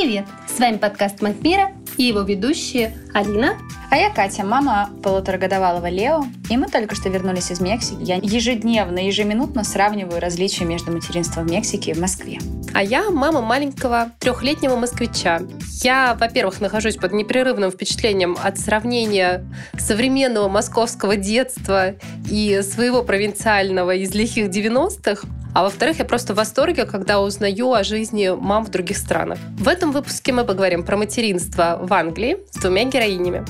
Привет! С вами подкаст Макмира и его ведущие Алина. А я Катя, мама полуторагодовалого Лео. И мы только что вернулись из Мексики. Я ежедневно, ежеминутно сравниваю различия между материнством в Мексике и в Москве. А я мама маленького трехлетнего москвича. Я, во-первых, нахожусь под непрерывным впечатлением от сравнения современного московского детства и своего провинциального из лихих 90-х. А во-вторых, я просто в восторге, когда узнаю о жизни мам в других странах. В этом выпуске мы поговорим про материнство в Англии с двумя героинями.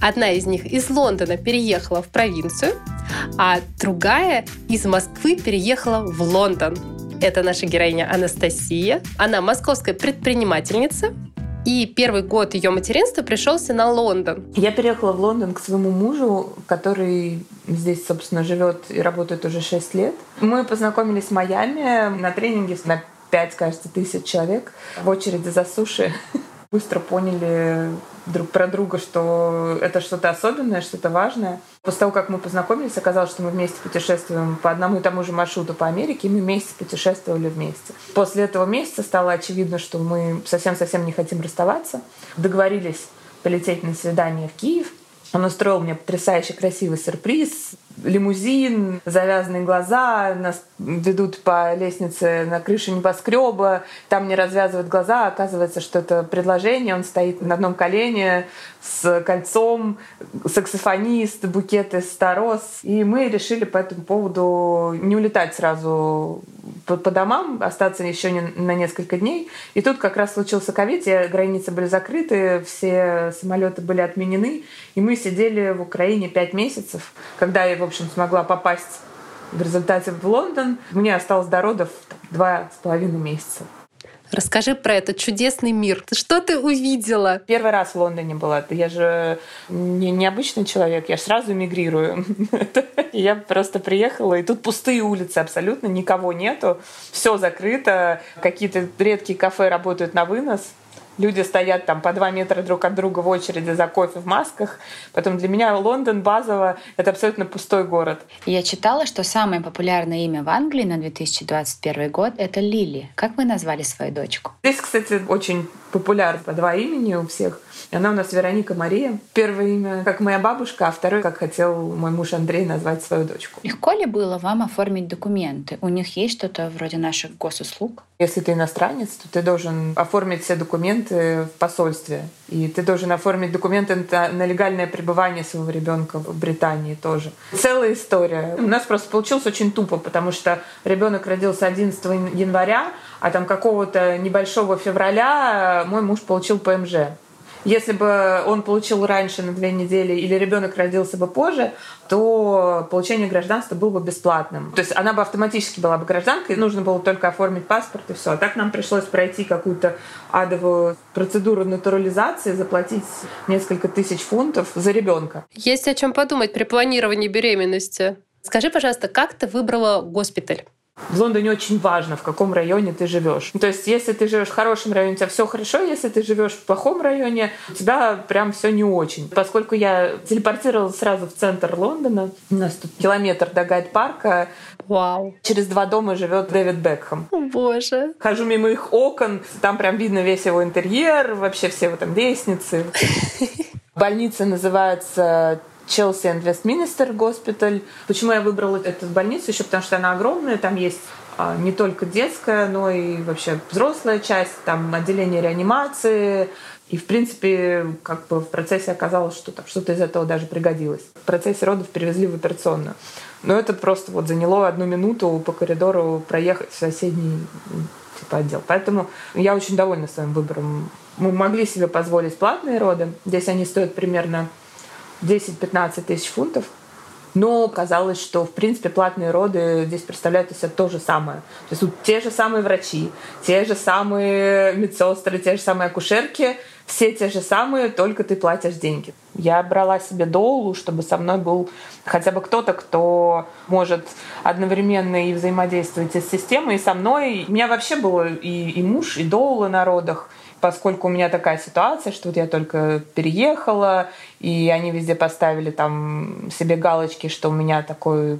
Одна из них из Лондона переехала в провинцию, а другая из Москвы переехала в Лондон. Это наша героиня Анастасия. Она московская предпринимательница, и первый год ее материнства пришелся на Лондон. Я переехала в Лондон к своему мужу, который здесь, собственно, живет и работает уже 6 лет. Мы познакомились в Майами на тренинге на 5, кажется, тысяч человек в очереди за суши. Быстро поняли друг про друга, что это что-то особенное, что-то важное. После того, как мы познакомились, оказалось, что мы вместе путешествуем по одному и тому же маршруту по Америке, и мы вместе путешествовали вместе. После этого месяца стало очевидно, что мы совсем-совсем не хотим расставаться. Договорились полететь на свидание в Киев. Он устроил мне потрясающе красивый сюрприз лимузин, завязанные глаза, нас ведут по лестнице на крыше небоскреба, там не развязывают глаза, а оказывается, что это предложение, он стоит на одном колене с кольцом, саксофонист, букет из старос. И мы решили по этому поводу не улетать сразу по, по домам, остаться еще не, на несколько дней. И тут как раз случился ковид, границы были закрыты, все самолеты были отменены, и мы сидели в Украине пять месяцев, когда я, в общем, смогла попасть в результате в Лондон. Мне осталось до родов два с половиной месяца. Расскажи про этот чудесный мир. Что ты увидела? Первый раз в Лондоне была. Я же не необычный человек, я сразу мигрирую. Я просто приехала, и тут пустые улицы абсолютно, никого нету. Все закрыто, какие-то редкие кафе работают на вынос. Люди стоят там по два метра друг от друга в очереди за кофе в масках. Потом для меня Лондон базово — это абсолютно пустой город. Я читала, что самое популярное имя в Англии на 2021 год — это Лили. Как вы назвали свою дочку? Здесь, кстати, очень популярно по два имени у всех. Она у нас Вероника Мария. Первое имя как моя бабушка, а второе, как хотел мой муж Андрей назвать свою дочку. Легко ли было вам оформить документы? У них есть что-то вроде наших госуслуг? Если ты иностранец, то ты должен оформить все документы в посольстве. И ты должен оформить документы на легальное пребывание своего ребенка в Британии тоже. Целая история. У нас просто получилось очень тупо, потому что ребенок родился 11 января, а там какого-то небольшого февраля мой муж получил ПМЖ. Если бы он получил раньше на две недели или ребенок родился бы позже, то получение гражданства было бы бесплатным. То есть она бы автоматически была бы гражданкой, нужно было только оформить паспорт и все. А так нам пришлось пройти какую-то адовую процедуру натурализации, заплатить несколько тысяч фунтов за ребенка. Есть о чем подумать при планировании беременности. Скажи, пожалуйста, как ты выбрала госпиталь? В Лондоне очень важно, в каком районе ты живешь. То есть, если ты живешь в хорошем районе, у тебя все хорошо, если ты живешь в плохом районе, у тебя прям все не очень. Поскольку я телепортировалась сразу в центр Лондона, у нас тут километр до Гайд-парка, Вау. Через два дома живет Дэвид Бекхэм. О, боже. Хожу мимо их окон, там прям видно весь его интерьер, вообще все вот там лестницы. Больница называется Челси и Вестминстер госпиталь. Почему я выбрала эту больницу? Еще потому что она огромная, там есть а, не только детская, но и вообще взрослая часть, там отделение реанимации. И, в принципе, как бы в процессе оказалось, что там что-то из этого даже пригодилось. В процессе родов перевезли в операционную. Но это просто вот заняло одну минуту по коридору проехать в соседний типа, отдел. Поэтому я очень довольна своим выбором. Мы могли себе позволить платные роды. Здесь они стоят примерно 10-15 тысяч фунтов. Но казалось, что, в принципе, платные роды здесь представляют из себя то же самое. То есть вот те же самые врачи, те же самые медсестры, те же самые акушерки, все те же самые, только ты платишь деньги. Я брала себе доулу, чтобы со мной был хотя бы кто-то, кто может одновременно и взаимодействовать с системой, и со мной. У меня вообще было и, и муж, и доула на родах поскольку у меня такая ситуация, что вот я только переехала, и они везде поставили там себе галочки, что у меня такой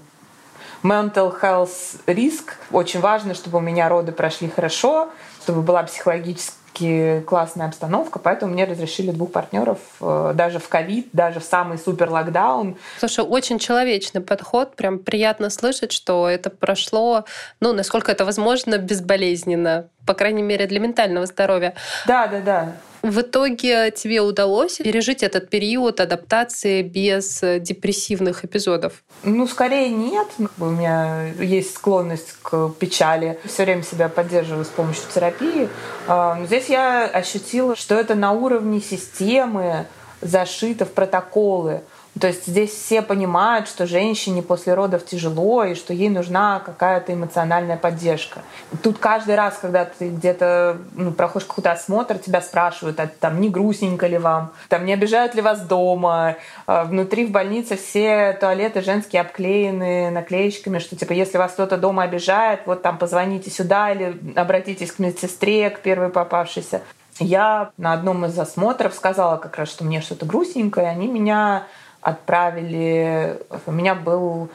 mental health риск. Очень важно, чтобы у меня роды прошли хорошо, чтобы была психологически довольно-таки классная обстановка, поэтому мне разрешили двух партнеров э, даже в ковид, даже в самый супер локдаун. Слушай, очень человечный подход, прям приятно слышать, что это прошло, ну, насколько это возможно, безболезненно, по крайней мере, для ментального здоровья. Да, да, да. В итоге тебе удалось пережить этот период адаптации без депрессивных эпизодов? Ну, скорее нет. У меня есть склонность к печали. Все время себя поддерживаю с помощью терапии. А, здесь я ощутила, что это на уровне системы зашито в протоколы. То есть здесь все понимают, что женщине после родов тяжело и что ей нужна какая-то эмоциональная поддержка. Тут каждый раз, когда ты где-то ну, проходишь какой-то осмотр, тебя спрашивают, а там не грустненько ли вам, там не обижают ли вас дома. А внутри в больнице все туалеты женские обклеены наклеечками, что типа если вас кто-то дома обижает, вот там позвоните сюда или обратитесь к медсестре, к первой попавшейся. Я на одном из осмотров сказала как раз, что мне что-то грустненькое, они меня отправили... У меня был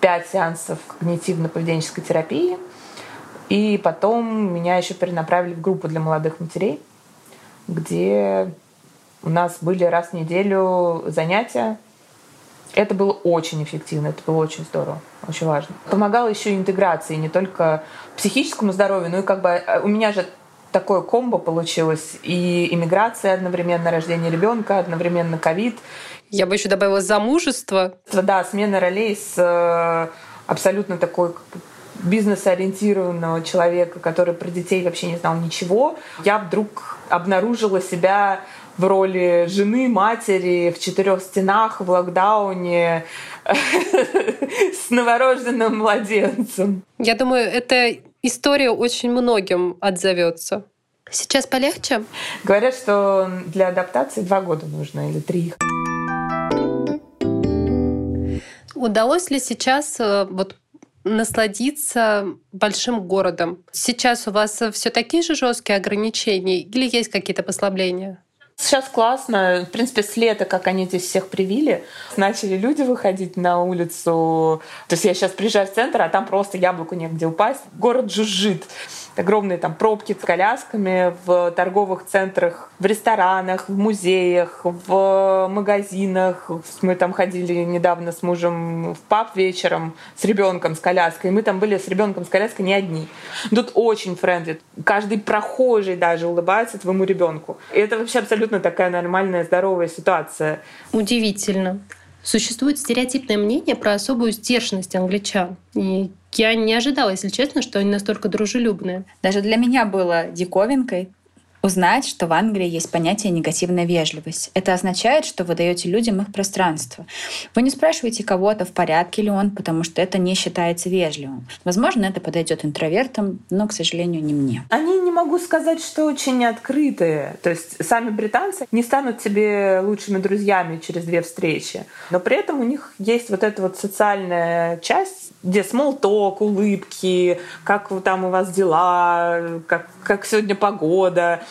пять сеансов когнитивно-поведенческой терапии, и потом меня еще перенаправили в группу для молодых матерей, где у нас были раз в неделю занятия. Это было очень эффективно, это было очень здорово, очень важно. Помогало еще интеграции не только психическому здоровью, но и как бы э, у меня же такое комбо получилось. И иммиграция одновременно, рождение ребенка, одновременно ковид. Я бы еще добавила замужество. Да, смена ролей с э, абсолютно такой бизнес-ориентированного человека, который про детей вообще не знал ничего, я вдруг обнаружила себя в роли жены, матери в четырех стенах в локдауне с новорожденным младенцем. Я думаю, эта история очень многим отзовется. Сейчас полегче? Говорят, что для адаптации два года нужно или три. Удалось ли сейчас э, вот насладиться большим городом? Сейчас у вас все такие же жесткие ограничения или есть какие-то послабления? Сейчас классно. В принципе, с лета, как они здесь всех привили, начали люди выходить на улицу. То есть я сейчас приезжаю в центр, а там просто яблоку негде упасть. Город жужжит огромные там пробки с колясками в торговых центрах, в ресторанах, в музеях, в магазинах. Мы там ходили недавно с мужем в паб вечером с ребенком с коляской. Мы там были с ребенком с коляской не одни. Тут очень френдли. Каждый прохожий даже улыбается твоему ребенку. И это вообще абсолютно такая нормальная, здоровая ситуация. Удивительно. Существует стереотипное мнение про особую сдержанность англичан. И я не ожидала, если честно, что они настолько дружелюбные. Даже для меня было диковинкой узнать, что в Англии есть понятие негативная вежливость. Это означает, что вы даете людям их пространство. Вы не спрашиваете кого-то, в порядке ли он, потому что это не считается вежливым. Возможно, это подойдет интровертам, но, к сожалению, не мне. Они не могу сказать, что очень открытые. То есть сами британцы не станут тебе лучшими друзьями через две встречи. Но при этом у них есть вот эта вот социальная часть, где talk, улыбки, как там у вас дела, как, как сегодня погода.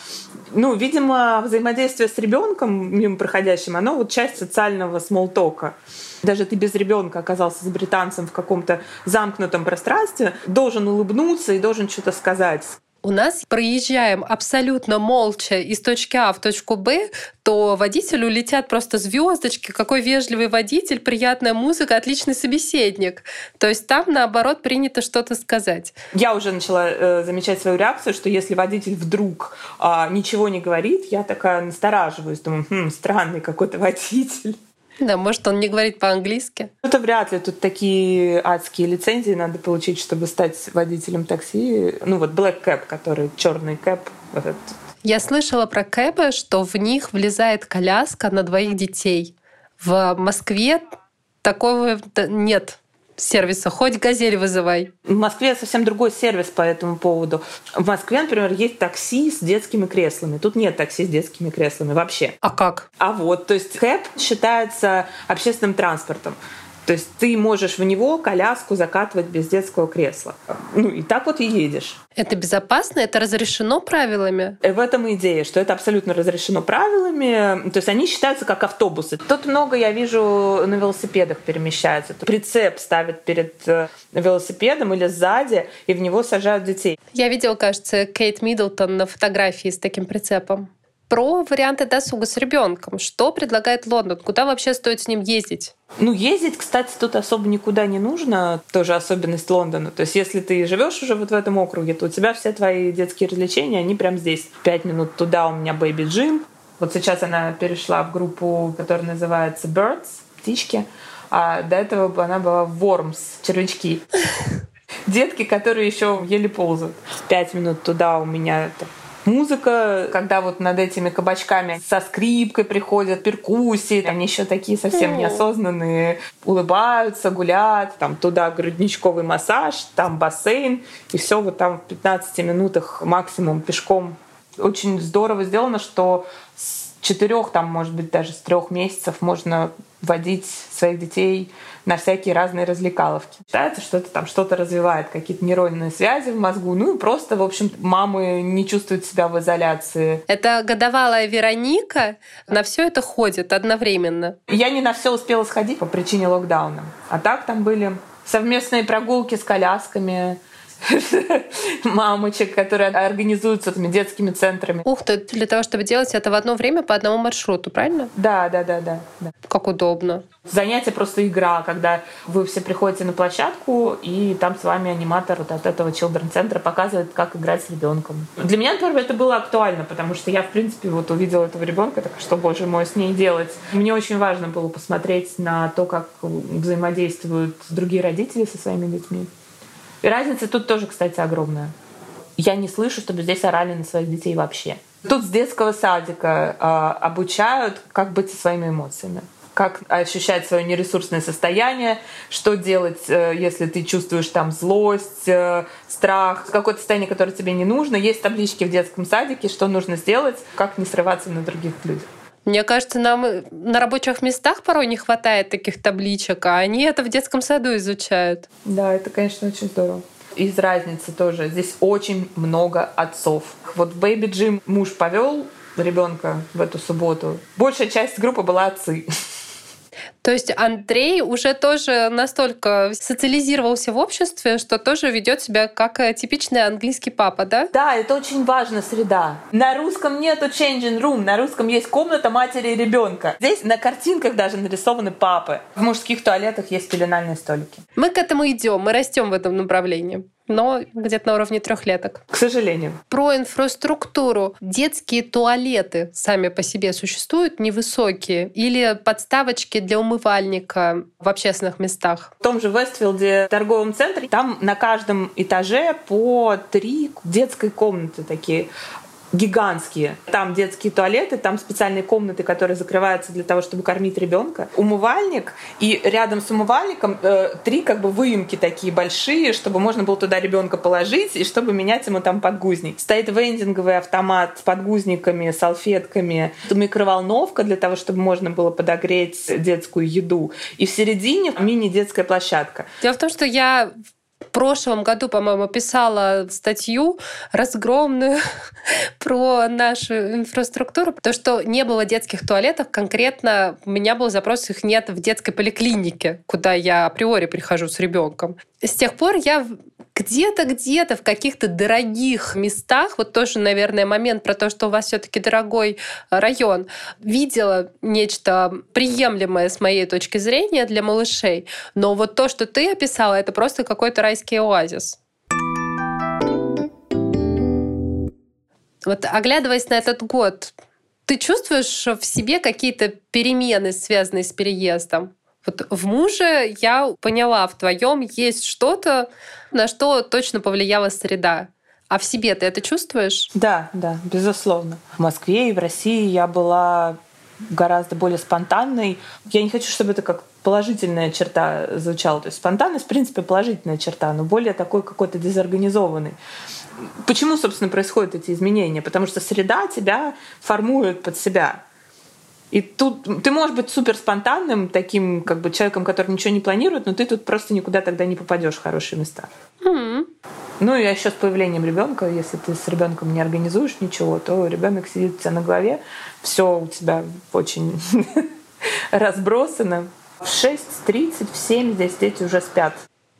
Ну, видимо, взаимодействие с ребенком мимо проходящим, оно вот часть социального смолтока. Даже ты без ребенка оказался с британцем в каком-то замкнутом пространстве, должен улыбнуться и должен что-то сказать у нас проезжаем абсолютно молча из точки А в точку Б, то водителю летят просто звездочки, какой вежливый водитель, приятная музыка, отличный собеседник. То есть там, наоборот, принято что-то сказать. Я уже начала э, замечать свою реакцию, что если водитель вдруг э, ничего не говорит, я такая настораживаюсь, думаю, хм, странный какой-то водитель. Да, может, он не говорит по-английски. Это вряд ли. Тут такие адские лицензии надо получить, чтобы стать водителем такси. Ну вот Black Cab, который черный кэп. Вот этот. Я слышала про кэпы, что в них влезает коляска на двоих детей. В Москве такого нет сервиса. Хоть «Газель» вызывай. В Москве совсем другой сервис по этому поводу. В Москве, например, есть такси с детскими креслами. Тут нет такси с детскими креслами вообще. А как? А вот, то есть кэп считается общественным транспортом. То есть ты можешь в него коляску закатывать без детского кресла. Ну и так вот и едешь. Это безопасно? Это разрешено правилами? В этом идея, что это абсолютно разрешено правилами. То есть они считаются как автобусы. Тут много, я вижу, на велосипедах перемещаются. Прицеп ставят перед э, велосипедом или сзади, и в него сажают детей. Я видела, кажется, Кейт Миддлтон на фотографии с таким прицепом про варианты досуга с ребенком. Что предлагает Лондон? Куда вообще стоит с ним ездить? Ну, ездить, кстати, тут особо никуда не нужно. Тоже особенность Лондона. То есть, если ты живешь уже вот в этом округе, то у тебя все твои детские развлечения, они прям здесь. Пять минут туда у меня Baby Gym. Вот сейчас она перешла в группу, которая называется Birds, птички. А до этого она была Worms, червячки. Детки, которые еще еле ползают. Пять минут туда у меня музыка, когда вот над этими кабачками со скрипкой приходят, перкуссии, они еще такие совсем неосознанные, улыбаются, гулят, там туда грудничковый массаж, там бассейн, и все вот там в 15 минутах максимум пешком. Очень здорово сделано, что с четырех, там, может быть, даже с трех месяцев можно водить своих детей на всякие разные развлекаловки. Считается, что это там что-то развивает, какие-то нейронные связи в мозгу. Ну и просто, в общем, мамы не чувствуют себя в изоляции. Это годовалая Вероника на все это ходит одновременно. Я не на все успела сходить по причине локдауна. А так там были совместные прогулки с колясками, мамочек, которые организуются этими детскими центрами. Ух ты, для того, чтобы делать это в одно время по одному маршруту, правильно? Да, да, да, да. да. Как удобно. Занятие просто игра, когда вы все приходите на площадку, и там с вами аниматор вот от этого children центра показывает, как играть с ребенком. Для меня, например, это было актуально, потому что я, в принципе, вот увидела этого ребенка, так что, боже мой, с ней делать. Мне очень важно было посмотреть на то, как взаимодействуют другие родители со своими детьми. И разница тут тоже, кстати, огромная. Я не слышу, чтобы здесь орали на своих детей вообще. Тут с детского садика э, обучают, как быть со своими эмоциями как ощущать свое нересурсное состояние, что делать, э, если ты чувствуешь там злость, э, страх, какое-то состояние, которое тебе не нужно. Есть таблички в детском садике, что нужно сделать, как не срываться на других людях. Мне кажется, нам на рабочих местах порой не хватает таких табличек, а они это в детском саду изучают. Да, это, конечно, очень здорово. Из разницы тоже. Здесь очень много отцов. Вот Baby Gym муж повел ребенка в эту субботу. Большая часть группы была отцы. То есть Андрей уже тоже настолько социализировался в обществе, что тоже ведет себя как э, типичный английский папа, да? Да, это очень важная среда. На русском нету changing room, на русском есть комната матери и ребенка. Здесь на картинках даже нарисованы папы. В мужских туалетах есть пеленальные столики. Мы к этому идем, мы растем в этом направлении но где-то на уровне трехлеток. К сожалению. Про инфраструктуру. Детские туалеты сами по себе существуют невысокие или подставочки для умывальника в общественных местах? В том же Вестфилде торговом центре там на каждом этаже по три детской комнаты такие гигантские. Там детские туалеты, там специальные комнаты, которые закрываются для того, чтобы кормить ребенка. Умывальник, и рядом с умывальником э, три как бы выемки такие большие, чтобы можно было туда ребенка положить и чтобы менять ему там подгузник. Стоит вендинговый автомат с подгузниками, салфетками, микроволновка для того, чтобы можно было подогреть детскую еду. И в середине мини-детская площадка. Дело в том, что я прошлом году, по-моему, писала статью разгромную про нашу инфраструктуру, то, что не было детских туалетов, конкретно у меня был запрос, их нет в детской поликлинике, куда я априори прихожу с ребенком. С тех пор я где-то, где-то в каких-то дорогих местах, вот тоже, наверное, момент про то, что у вас все-таки дорогой район, видела нечто приемлемое с моей точки зрения для малышей. Но вот то, что ты описала, это просто какой-то райский оазис. Вот оглядываясь на этот год, ты чувствуешь в себе какие-то перемены, связанные с переездом? Вот в муже я поняла, в твоем есть что-то, на что точно повлияла среда. А в себе ты это чувствуешь? Да, да, безусловно. В Москве и в России я была гораздо более спонтанной. Я не хочу, чтобы это как положительная черта звучала. То есть спонтанность, в принципе, положительная черта, но более такой какой-то дезорганизованный. Почему, собственно, происходят эти изменения? Потому что среда тебя формирует под себя. И тут ты можешь быть супер спонтанным, таким как бы человеком, который ничего не планирует, но ты тут просто никуда тогда не попадешь в хорошие места. Mm-hmm. Ну и еще с появлением ребенка, если ты с ребенком не организуешь ничего, то ребенок сидит у тебя на голове, все у тебя очень разбросано. В 6.30, в 7 здесь дети уже спят.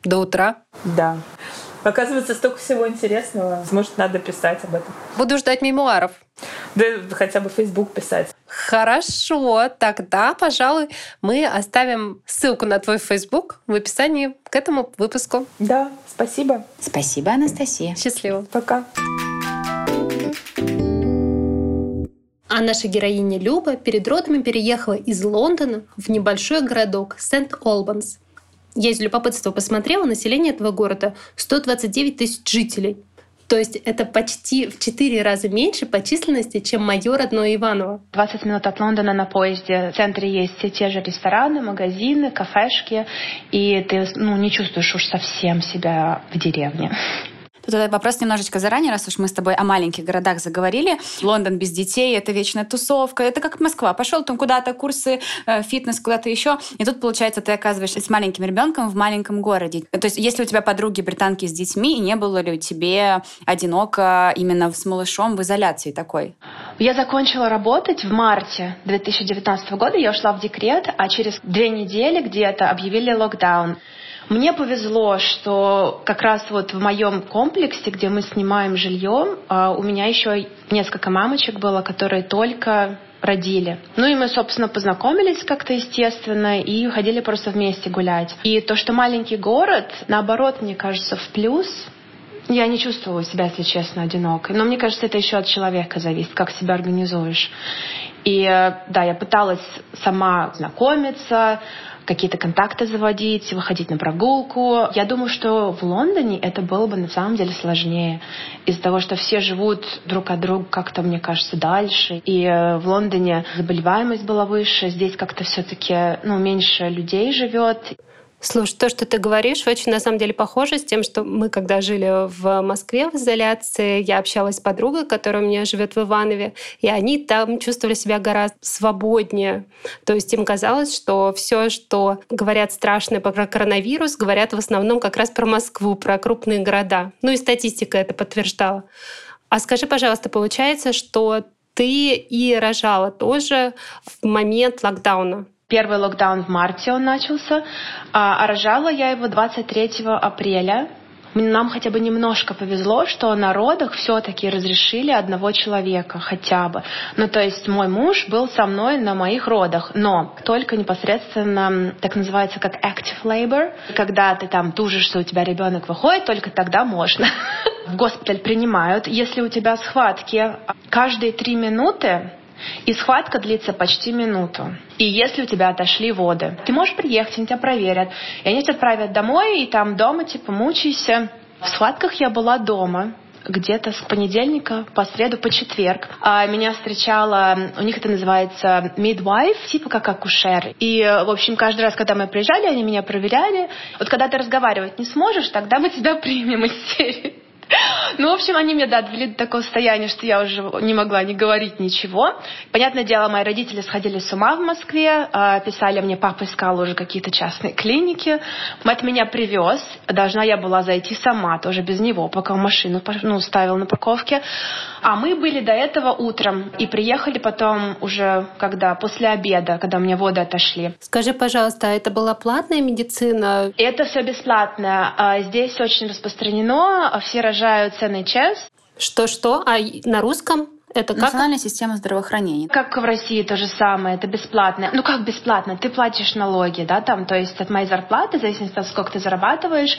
До утра? Да. Оказывается, столько всего интересного. Может, надо писать об этом. Буду ждать мемуаров. Да хотя бы Facebook писать. Хорошо, тогда, пожалуй, мы оставим ссылку на твой Facebook в описании к этому выпуску. Да, спасибо. Спасибо, Анастасия. Счастливо. Пока. А наша героиня Люба перед родами переехала из Лондона в небольшой городок Сент-Олбанс. Я из любопытства посмотрела, население этого города 129 тысяч жителей. То есть это почти в четыре раза меньше по численности, чем мое родное Иваново. 20 минут от Лондона на поезде. В центре есть все те же рестораны, магазины, кафешки, и ты ну, не чувствуешь уж совсем себя в деревне. Тут вопрос немножечко заранее, раз уж мы с тобой о маленьких городах заговорили. Лондон без детей — это вечная тусовка. Это как Москва. Пошел там куда-то, курсы, э, фитнес, куда-то еще. И тут, получается, ты оказываешься с маленьким ребенком в маленьком городе. То есть если у тебя подруги британки с детьми, и не было ли у тебе одиноко именно с малышом в изоляции такой? Я закончила работать в марте 2019 года. Я ушла в декрет, а через две недели где-то объявили локдаун. Мне повезло, что как раз вот в моем комплексе, где мы снимаем жилье, а, у меня еще несколько мамочек было, которые только родили. Ну и мы, собственно, познакомились как-то естественно и ходили просто вместе гулять. И то, что маленький город, наоборот, мне кажется, в плюс. Я не чувствовала себя, если честно, одинокой. Но мне кажется, это еще от человека зависит, как себя организуешь. И э, да, я пыталась сама знакомиться, какие-то контакты заводить, выходить на прогулку. Я думаю, что в Лондоне это было бы на самом деле сложнее из-за того, что все живут друг от друга как-то, мне кажется, дальше. И э, в Лондоне заболеваемость была выше, здесь как-то все-таки ну, меньше людей живет. Слушай, то, что ты говоришь, очень на самом деле похоже с тем, что мы, когда жили в Москве в изоляции, я общалась с подругой, которая у меня живет в Иванове, и они там чувствовали себя гораздо свободнее. То есть им казалось, что все, что говорят страшное про коронавирус, говорят в основном как раз про Москву, про крупные города. Ну и статистика это подтверждала. А скажи, пожалуйста, получается, что ты и рожала тоже в момент локдауна? Первый локдаун в марте он начался, а, а рожала я его 23 апреля. Нам хотя бы немножко повезло, что на родах все-таки разрешили одного человека хотя бы. Ну, то есть мой муж был со мной на моих родах, но только непосредственно, так называется, как active labor, когда ты там тужишься, у тебя ребенок выходит, только тогда можно. В госпиталь принимают. Если у тебя схватки каждые три минуты, и схватка длится почти минуту. И если у тебя отошли воды, ты можешь приехать, они тебя проверят. И они тебя отправят домой, и там дома типа мучайся. В схватках я была дома, где-то с понедельника по среду по четверг. А меня встречала, у них это называется midwife, типа как акушер. И, в общем, каждый раз, когда мы приезжали, они меня проверяли. Вот когда ты разговаривать не сможешь, тогда мы тебя примем из серии. Ну, в общем, они меня, да, довели до такого состояния, что я уже не могла не говорить ничего. Понятное дело, мои родители сходили с ума в Москве, а, писали мне, папа искал уже какие-то частные клиники. Мать меня привез, должна я была зайти сама, тоже без него, пока машину ну, ставил на парковке. А мы были до этого утром и приехали потом уже, когда после обеда, когда мне воды отошли. Скажи, пожалуйста, а это была платная медицина? Это все бесплатно. А, здесь очень распространено, все рожают с NHS. Что-что? А на русском? Это как? Национальная система здравоохранения. Как в России то же самое, это бесплатно. Ну как бесплатно? Ты платишь налоги, да, там, то есть от моей зарплаты, в зависимости от сколько ты зарабатываешь.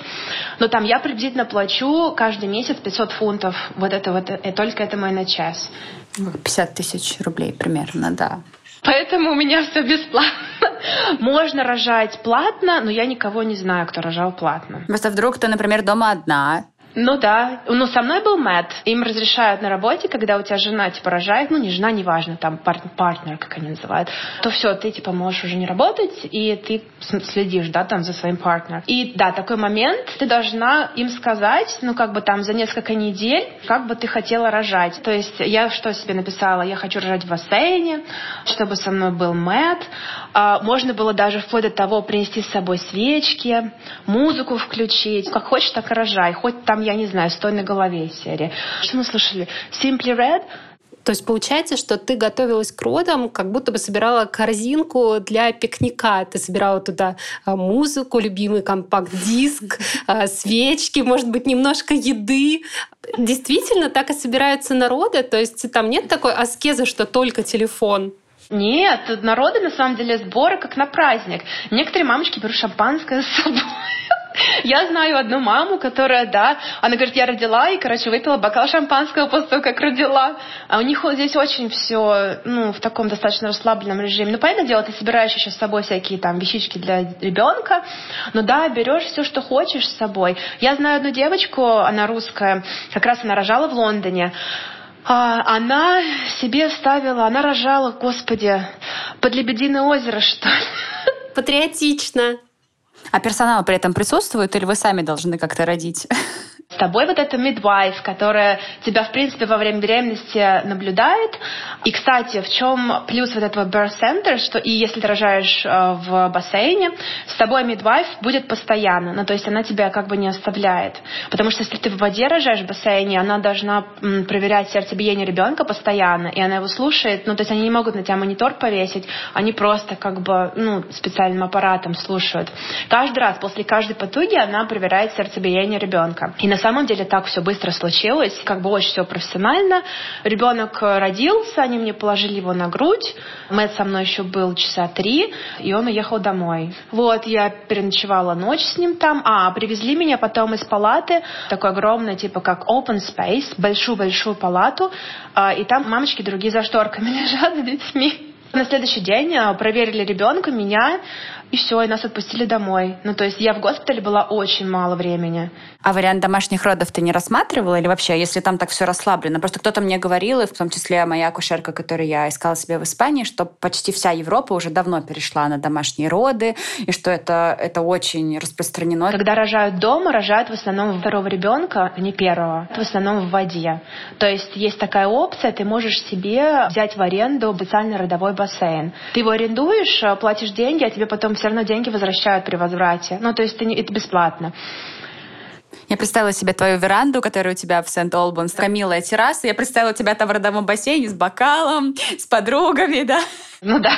Но там я приблизительно плачу каждый месяц 500 фунтов. Вот это вот, и только это мой на час. 50 тысяч рублей примерно, да. Поэтому у меня все бесплатно. Можно рожать платно, но я никого не знаю, кто рожал платно. Просто вдруг ты, например, дома одна, Ну да. Ну, со мной был Мэтт. Им разрешают на работе, когда у тебя жена, типа, рожает, ну, не жена, неважно, там, пар- партнер, как они называют, то все, ты, типа, можешь уже не работать, и ты следишь, да, там, за своим партнером. И, да, такой момент, ты должна им сказать, ну, как бы там, за несколько недель, как бы ты хотела рожать. То есть я что себе написала? Я хочу рожать в бассейне, чтобы со мной был Мэтт. А, можно было даже вплоть до того принести с собой свечки, музыку включить. Как хочешь, так и рожай. Хоть там я не знаю, стой на голове серии. Что мы слышали? Simply Red? То есть получается, что ты готовилась к родам, как будто бы собирала корзинку для пикника. Ты собирала туда а, музыку, любимый компакт-диск, а, свечки, может быть, немножко еды. Действительно, так и собираются народы? То есть там нет такой аскезы, что только телефон? Нет, народы на самом деле сборы как на праздник. Некоторые мамочки берут шампанское с собой. Я знаю одну маму, которая, да, она говорит, я родила и, короче, выпила бокал шампанского после того, как родила. А у них вот здесь очень все, ну, в таком достаточно расслабленном режиме. Ну, понятное дело, ты собираешь еще с собой всякие там вещички для ребенка, но да, берешь все, что хочешь с собой. Я знаю одну девочку, она русская, как раз она рожала в Лондоне. А, она себе ставила, она рожала, господи, под Лебединое озеро, что ли. Патриотично. А персонал при этом присутствует или вы сами должны как-то родить? С тобой вот эта midwife, которая тебя, в принципе, во время беременности наблюдает. И, кстати, в чем плюс вот этого birth center, что и если ты рожаешь э, в бассейне, с тобой midwife будет постоянно. Ну, то есть она тебя как бы не оставляет. Потому что если ты в воде рожаешь в бассейне, она должна проверять сердцебиение ребенка постоянно, и она его слушает. Ну, то есть они не могут на тебя монитор повесить, они просто как бы, ну, специальным аппаратом слушают. Каждый раз, после каждой потуги, она проверяет сердцебиение ребенка. И на самом деле так все быстро случилось, как бы очень все профессионально. Ребенок родился, они мне положили его на грудь. Мэтт со мной еще был часа три, и он уехал домой. Вот, я переночевала ночь с ним там. А, привезли меня потом из палаты, такой огромный, типа как open space, большую-большую палату, а, и там мамочки другие за шторками лежат с детьми. На следующий день а, проверили ребенка, меня, и все, и нас отпустили домой. Ну, то есть я в госпитале была очень мало времени. А вариант домашних родов ты не рассматривала или вообще, если там так все расслаблено? Просто кто-то мне говорил, и в том числе моя акушерка, которую я искала себе в Испании, что почти вся Европа уже давно перешла на домашние роды, и что это, это очень распространено. Когда рожают дома, рожают в основном второго ребенка, а не первого. В основном в воде. То есть есть такая опция, ты можешь себе взять в аренду специальный родовой бассейн. Ты его арендуешь, платишь деньги, а тебе потом все равно деньги возвращают при возврате. Ну, то есть это, это бесплатно. Я представила себе твою веранду, которая у тебя в Сент-Олбанс, Камилая терраса. Я представила тебя там в родовом бассейне с бокалом, с подругами, да? Ну да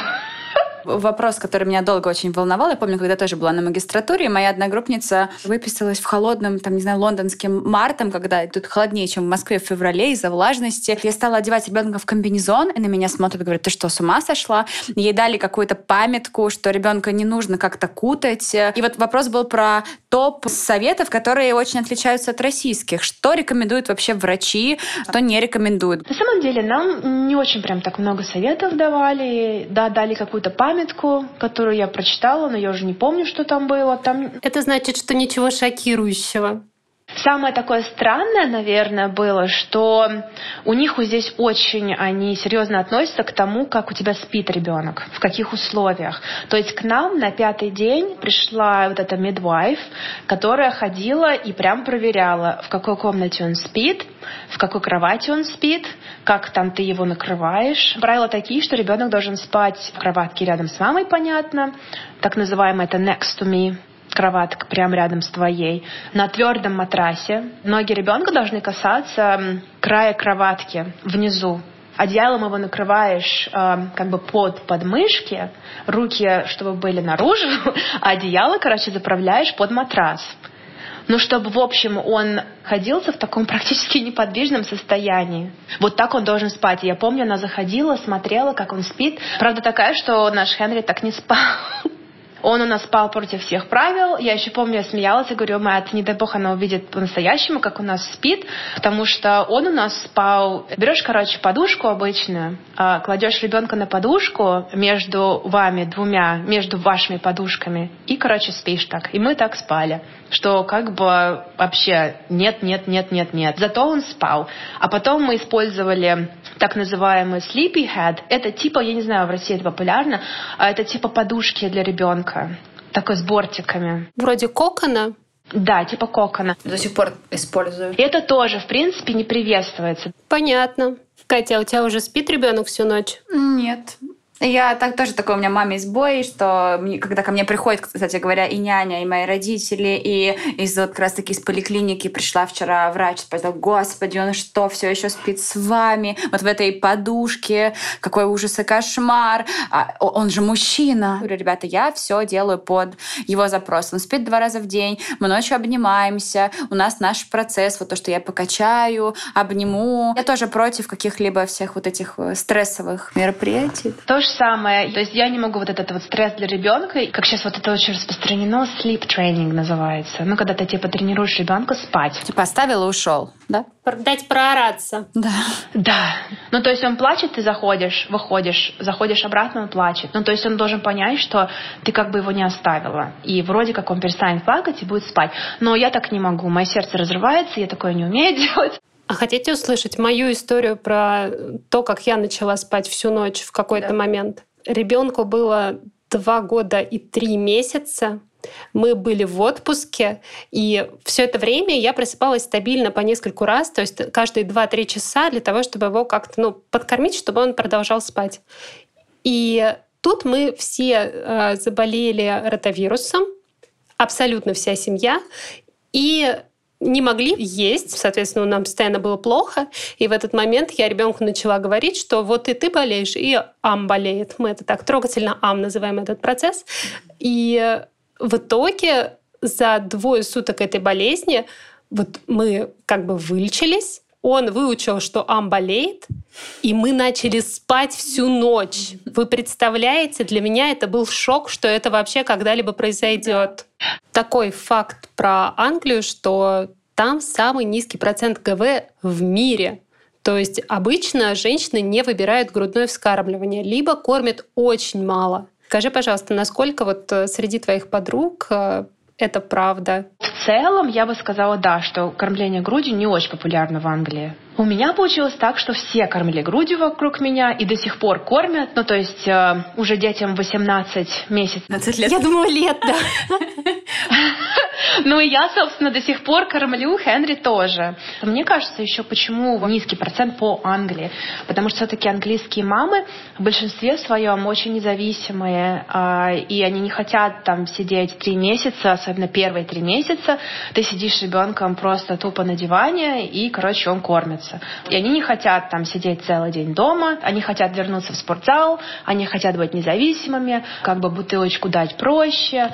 вопрос, который меня долго очень волновал. Я помню, когда тоже была на магистратуре, моя одногруппница выписалась в холодном, там, не знаю, лондонским мартом, когда тут холоднее, чем в Москве в феврале из-за влажности. Я стала одевать ребенка в комбинезон, и на меня смотрят говорят, ты что, с ума сошла? Ей дали какую-то памятку, что ребенка не нужно как-то кутать. И вот вопрос был про топ советов, которые очень отличаются от российских. Что рекомендуют вообще врачи, что не рекомендуют? На самом деле нам не очень прям так много советов давали. Да, дали какую-то памятку, памятку, которую я прочитала, но я уже не помню, что там было. Там... Это значит, что ничего шокирующего. Самое такое странное, наверное, было, что у них вот здесь очень они серьезно относятся к тому, как у тебя спит ребенок, в каких условиях. То есть к нам на пятый день пришла вот эта midwife, которая ходила и прям проверяла, в какой комнате он спит, в какой кровати он спит, как там ты его накрываешь. Правила такие, что ребенок должен спать в кроватке рядом с мамой, понятно, так называемое это next to me, кроватка прямо рядом с твоей, на твердом матрасе. Ноги ребенка должны касаться края кроватки внизу. Одеялом его накрываешь э, как бы под подмышки, руки, чтобы были наружу, а одеяло, короче, заправляешь под матрас. Ну, чтобы, в общем, он ходился в таком практически неподвижном состоянии. Вот так он должен спать. Я помню, она заходила, смотрела, как он спит. Правда такая, что наш Хенри так не спал. Он у нас спал против всех правил. Я еще помню, я смеялась и говорю, Мэтт, не дай бог она увидит по-настоящему, как у нас спит, потому что он у нас спал... Берешь, короче, подушку обычную, а, кладешь ребенка на подушку между вами двумя, между вашими подушками, и, короче, спишь так. И мы так спали что как бы вообще нет, нет, нет, нет, нет. Зато он спал. А потом мы использовали так называемый sleepy head. Это типа, я не знаю, в России это популярно, а это типа подушки для ребенка. Такой с бортиками. Вроде кокона? Да, типа кокона. До сих пор использую. И это тоже, в принципе, не приветствуется. Понятно. Катя, а у тебя уже спит ребенок всю ночь? Нет. Я так тоже такой у меня маме сбой, что мне, когда ко мне приходит, кстати говоря, и няня, и мои родители, и из вот как раз таки из поликлиники пришла вчера врач, сказал, господи, он что, все еще спит с вами? Вот в этой подушке, какой ужас и кошмар. А, он же мужчина. Я говорю, ребята, я все делаю под его запрос. Он спит два раза в день, мы ночью обнимаемся, у нас наш процесс, вот то, что я покачаю, обниму. Я тоже против каких-либо всех вот этих э, стрессовых мероприятий. То же самое. То есть я не могу вот этот вот стресс для ребенка, как сейчас вот это очень распространено, sleep training называется. Ну, когда ты типа тренируешь ребенка спать. Типа оставил и ушел, да? Дать проораться. Да. Да. Ну, то есть он плачет, ты заходишь, выходишь, заходишь обратно, он плачет. Ну, то есть он должен понять, что ты как бы его не оставила. И вроде как он перестанет плакать и будет спать. Но я так не могу. Мое сердце разрывается, я такое не умею делать. А хотите услышать мою историю про то, как я начала спать всю ночь в какой-то да. момент? Ребенку было два года и три месяца. Мы были в отпуске, и все это время я просыпалась стабильно по нескольку раз, то есть каждые 2-3 часа для того, чтобы его как-то ну, подкормить, чтобы он продолжал спать. И тут мы все э, заболели ротавирусом, абсолютно вся семья, и не могли есть, соответственно, нам постоянно было плохо. И в этот момент я ребенку начала говорить, что вот и ты болеешь, и ам болеет. Мы это так трогательно ам называем этот процесс. И в итоге за двое суток этой болезни вот мы как бы вылечились, он выучил, что ам болеет, и мы начали спать всю ночь. Вы представляете, для меня это был шок, что это вообще когда-либо произойдет. Такой факт про Англию, что там самый низкий процент ГВ в мире. То есть обычно женщины не выбирают грудное вскармливание, либо кормят очень мало. Скажи, пожалуйста, насколько вот э, среди твоих подруг э, это правда? В целом, я бы сказала, да, что кормление грудью не очень популярно в Англии. У меня получилось так, что все кормили грудью вокруг меня и до сих пор кормят. Ну, то есть э, уже детям 18 месяцев. 15 лет. Я думала, лет, да. Ну и я, собственно, до сих пор кормлю Хенри тоже. Мне кажется, еще почему низкий процент по Англии. Потому что все-таки английские мамы в большинстве своем очень независимые. А, и они не хотят там сидеть три месяца, особенно первые три месяца. Ты сидишь с ребенком просто тупо на диване, и, короче, он кормится. И они не хотят там сидеть целый день дома. Они хотят вернуться в спортзал. Они хотят быть независимыми. Как бы бутылочку дать проще.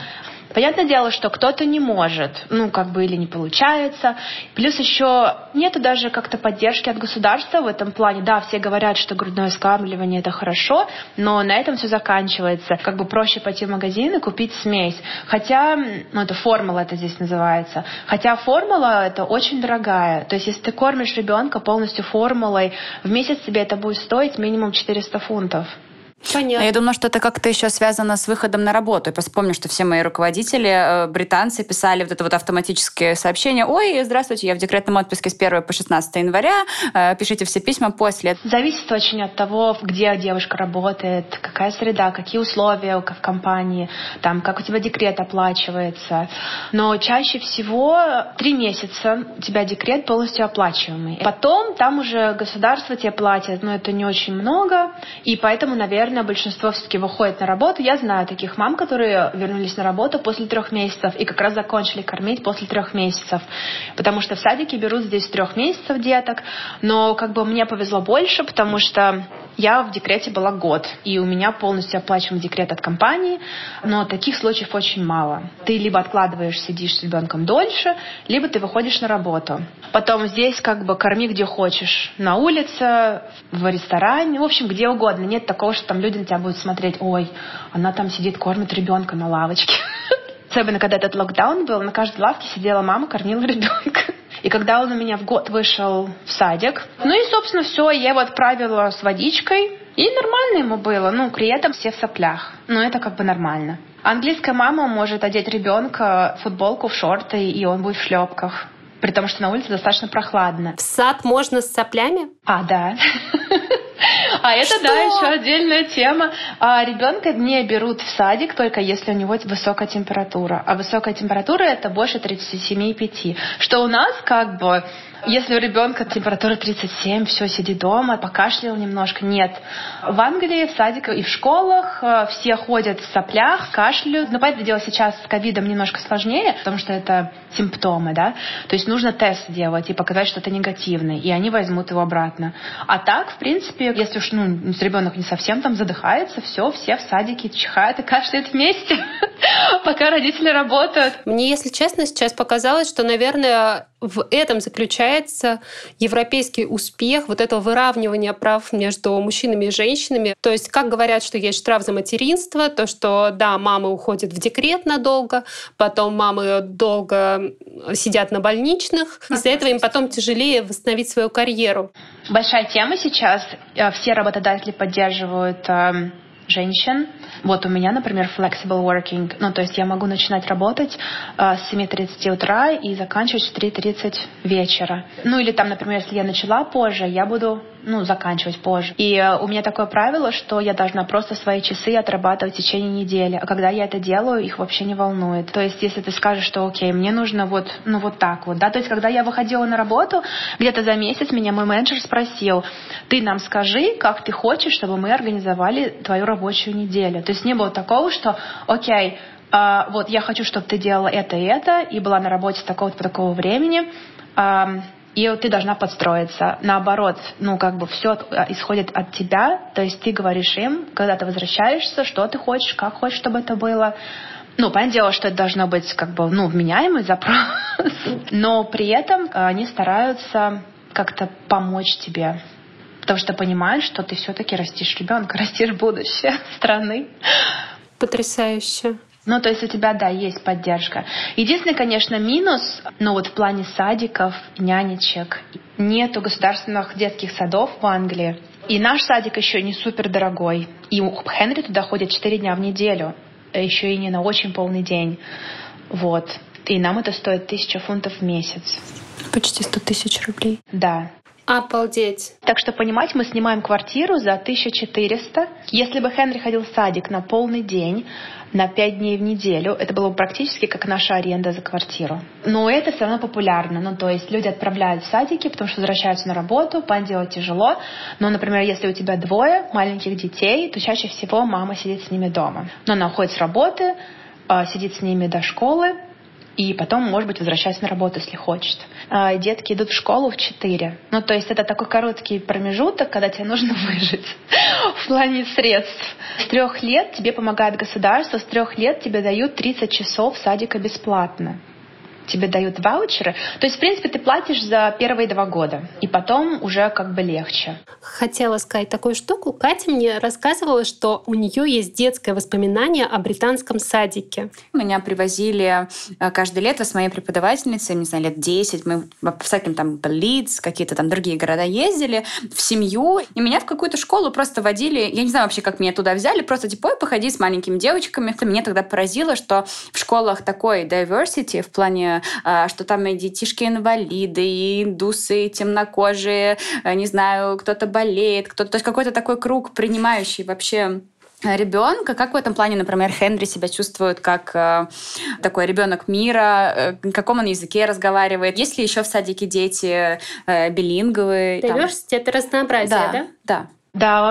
Понятное дело, что кто-то не может, ну, как бы или не получается. Плюс еще нету даже как-то поддержки от государства в этом плане. Да, все говорят, что грудное скармливание это хорошо, но на этом все заканчивается. Как бы проще пойти в магазин и купить смесь. Хотя, ну, это формула это здесь называется. Хотя формула это очень дорогая. То есть, если ты кормишь ребенка полностью формулой, в месяц тебе это будет стоить минимум 400 фунтов. Понятно. Я думаю, что это как-то еще связано с выходом на работу. Я вспомню, что все мои руководители, э, британцы, писали вот это вот автоматическое сообщение. Ой, здравствуйте, я в декретном отпуске с 1 по 16 января. Э, пишите все письма после. Зависит очень от того, где девушка работает, какая среда, какие условия в компании, там, как у тебя декрет оплачивается. Но чаще всего три месяца у тебя декрет полностью оплачиваемый. Потом там уже государство тебе платит, но это не очень много, и поэтому, наверное, наверное, большинство все-таки выходит на работу. Я знаю таких мам, которые вернулись на работу после трех месяцев и как раз закончили кормить после трех месяцев. Потому что в садике берут здесь трех месяцев деток. Но как бы мне повезло больше, потому что Я в декрете была год, и у меня полностью оплачиваем декрет от компании, но таких случаев очень мало. Ты либо откладываешь, сидишь с ребенком дольше, либо ты выходишь на работу. Потом здесь как бы корми где хочешь. На улице, в ресторане, в общем, где угодно. Нет такого, что там люди на тебя будут смотреть, ой, она там сидит, кормит ребенка на лавочке. Особенно, когда этот локдаун был, на каждой лавке сидела мама, кормила ребенка. И когда он у меня в год вышел в садик, ну и, собственно, все, я его отправила с водичкой, и нормально ему было, ну, при этом все в соплях. Ну, это как бы нормально. Английская мама может одеть ребенка в футболку, в шорты, и он будет в шлепках. При том, что на улице достаточно прохладно. В сад можно с соплями? А, да. А это, Что? да, еще отдельная тема. А ребенка не берут в садик только если у него высокая температура. А высокая температура это больше 37,5. Что у нас как бы если у ребенка температура 37, все, сиди дома, покашлял немножко. Нет. В Англии, в садиках и в школах э, все ходят в соплях, кашляют. Но, понятное дело, сейчас с ковидом немножко сложнее, потому что это симптомы, да. То есть нужно тест делать и показать, что это негативный, и они возьмут его обратно. А так, в принципе, если уж ну, ребенок не совсем там задыхается, все, все в садике чихают и кашляют вместе, пока родители работают. Мне, если честно, сейчас показалось, что, наверное, в этом заключается европейский успех вот этого выравнивания прав между мужчинами и женщинами. То есть, как говорят, что есть штраф за материнство, то, что, да, мамы уходят в декрет надолго, потом мамы долго сидят на больничных, из-за этого им потом тяжелее восстановить свою карьеру. Большая тема сейчас. Э, все работодатели поддерживают эм, женщин. Вот у меня, например, flexible working, ну, то есть я могу начинать работать э, с 7.30 утра и заканчивать в 3.30 вечера. Ну, или там, например, если я начала позже, я буду ну, заканчивать позже. И э, у меня такое правило, что я должна просто свои часы отрабатывать в течение недели. А когда я это делаю, их вообще не волнует. То есть, если ты скажешь, что окей, мне нужно вот, ну, вот так вот, да, то есть, когда я выходила на работу, где-то за месяц меня мой менеджер спросил, ты нам скажи, как ты хочешь, чтобы мы организовали твою рабочую неделю. То есть, не было такого, что, окей, а, вот я хочу, чтобы ты делала это и это, и была на работе такого-то такого времени, и ты должна подстроиться. Наоборот, ну как бы все э, исходит от тебя, то есть ты говоришь им, когда ты возвращаешься, что ты хочешь, как хочешь, чтобы это было. Ну, понятное дело, что это должно быть как бы, ну, вменяемый запрос, но при этом они стараются как-то помочь тебе, потому что понимают, что ты все-таки растишь ребенка, растишь будущее страны. Потрясающе. Ну, то есть у тебя, да, есть поддержка. Единственный, конечно, минус, ну вот в плане садиков, нянечек, нету государственных детских садов в Англии. И наш садик еще не супер дорогой. И у Хенри туда ходят 4 дня в неделю. Еще и не на очень полный день. Вот. И нам это стоит тысяча фунтов в месяц. Почти 100 тысяч рублей. Да. Обалдеть. Так что, понимать, мы снимаем квартиру за 1400. Если бы Хенри ходил в садик на полный день, на 5 дней в неделю, это было бы практически как наша аренда за квартиру. Но это все равно популярно. Ну, то есть люди отправляют в садики, потому что возвращаются на работу, пан делать тяжело. Но, например, если у тебя двое маленьких детей, то чаще всего мама сидит с ними дома. Но она уходит с работы, а, сидит с ними до школы, и потом, может быть, возвращаться на работу, если хочет. А детки идут в школу в 4. Ну, то есть это такой короткий промежуток, когда тебе нужно выжить в плане средств. С трех лет тебе помогает государство, с трех лет тебе дают 30 часов садика бесплатно тебе дают ваучеры. То есть, в принципе, ты платишь за первые два года, и потом уже как бы легче. Хотела сказать такую штуку. Катя мне рассказывала, что у нее есть детское воспоминание о британском садике. Меня привозили э, каждое лето с моей преподавательницей, не знаю, лет 10. Мы по всяким там Лидс, какие-то там другие города ездили в семью. И меня в какую-то школу просто водили. Я не знаю вообще, как меня туда взяли. Просто типа, ой, походи с маленькими девочками. Это меня тогда поразило, что в школах такой diversity в плане а, что там и детишки-инвалиды, и индусы, и темнокожие, а, не знаю, кто-то болеет, кто-то... То есть какой-то такой круг, принимающий вообще ребенка. Как в этом плане, например, Хенри себя чувствует как э, такой ребенок мира, э, на каком он языке разговаривает? Есть ли еще в садике дети э, билинговые? Diversity — это разнообразие, да? Да, Да,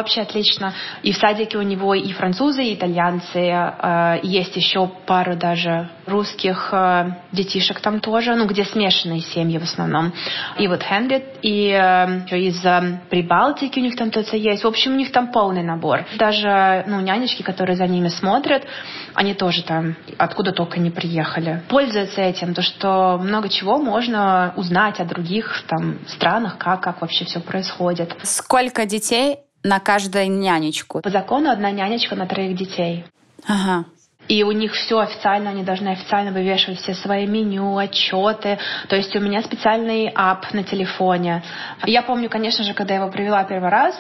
вообще отлично. И в садике у него и французы, и итальянцы. Э, есть еще пару даже русских э, детишек там тоже, ну, где смешанные семьи в основном. И вот Хенри, и э, из Прибалтики у них там тоже есть. В общем, у них там полный набор. Даже, ну, нянечки, которые за ними смотрят, они тоже там откуда только не приехали. Пользуются этим, то что много чего можно узнать о других там странах, как, как вообще все происходит. Сколько детей на каждую нянечку? По закону одна нянечка на троих детей. Ага. И у них все официально, они должны официально вывешивать все свои меню, отчеты. То есть у меня специальный ап на телефоне. Я помню, конечно же, когда я его привела первый раз,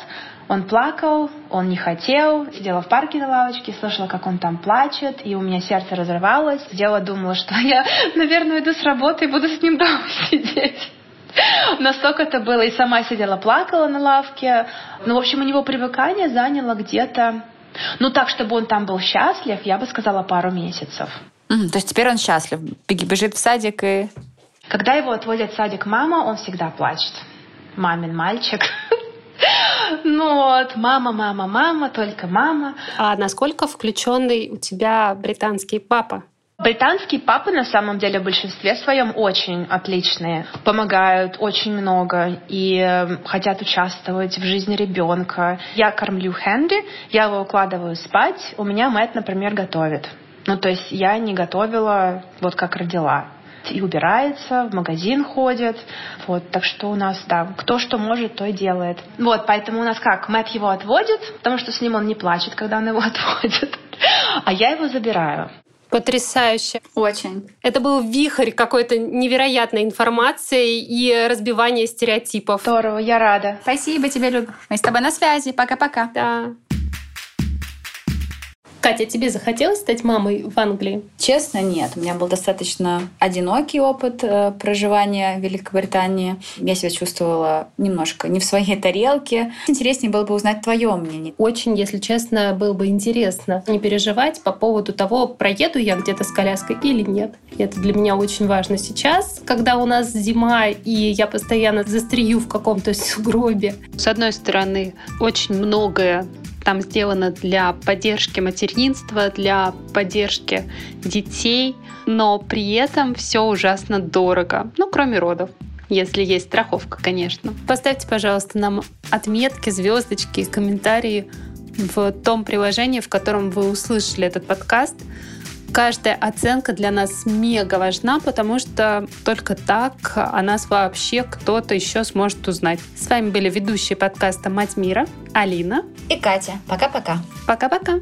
он плакал, он не хотел. Сидела в парке на лавочке, слышала, как он там плачет, и у меня сердце разрывалось. Сидела, думала, что я, наверное, иду с работы и буду с ним дома сидеть. Настолько это было. И сама сидела, плакала на лавке. Ну, в общем, у него привыкание заняло где-то... Ну, так, чтобы он там был счастлив, я бы сказала, пару месяцов. Mm, то есть теперь он счастлив. Бежит в садик и... Когда его отводит в садик мама, он всегда плачет. Мамин мальчик. Ну вот, мама, мама, мама, только мама. А насколько включенный у тебя британский папа? Британские папы на самом деле в большинстве своем очень отличные, помогают очень много и э, хотят участвовать в жизни ребенка. Я кормлю Хенри, я его укладываю спать, у меня Мэтт, например, готовит. Ну, то есть я не готовила вот как родила и убирается, в магазин ходит. Вот, так что у нас, да, кто что может, то и делает. Вот, поэтому у нас как, Мэтт его отводит, потому что с ним он не плачет, когда он его отводит, а я его забираю. Потрясающе. Очень. Это был вихрь какой-то невероятной информации и разбивания стереотипов. Здорово, я рада. Спасибо тебе, Люба. Мы с тобой на связи. Пока-пока. Да. Катя, тебе захотелось стать мамой в Англии? Честно, нет. У меня был достаточно одинокий опыт э, проживания в Великобритании. Я себя чувствовала немножко не в своей тарелке. Интереснее было бы узнать твое мнение. Очень, если честно, было бы интересно не переживать по поводу того, проеду я где-то с коляской или нет. И это для меня очень важно сейчас, когда у нас зима, и я постоянно застрию в каком-то сугробе. С одной стороны, очень многое там сделано для поддержки материнства, для поддержки детей, но при этом все ужасно дорого, ну, кроме родов если есть страховка, конечно. Поставьте, пожалуйста, нам отметки, звездочки, комментарии в том приложении, в котором вы услышали этот подкаст. Каждая оценка для нас мега важна, потому что только так о нас вообще кто-то еще сможет узнать. С вами были ведущие подкаста «Мать мира» Алина и Катя. Пока-пока. Пока-пока.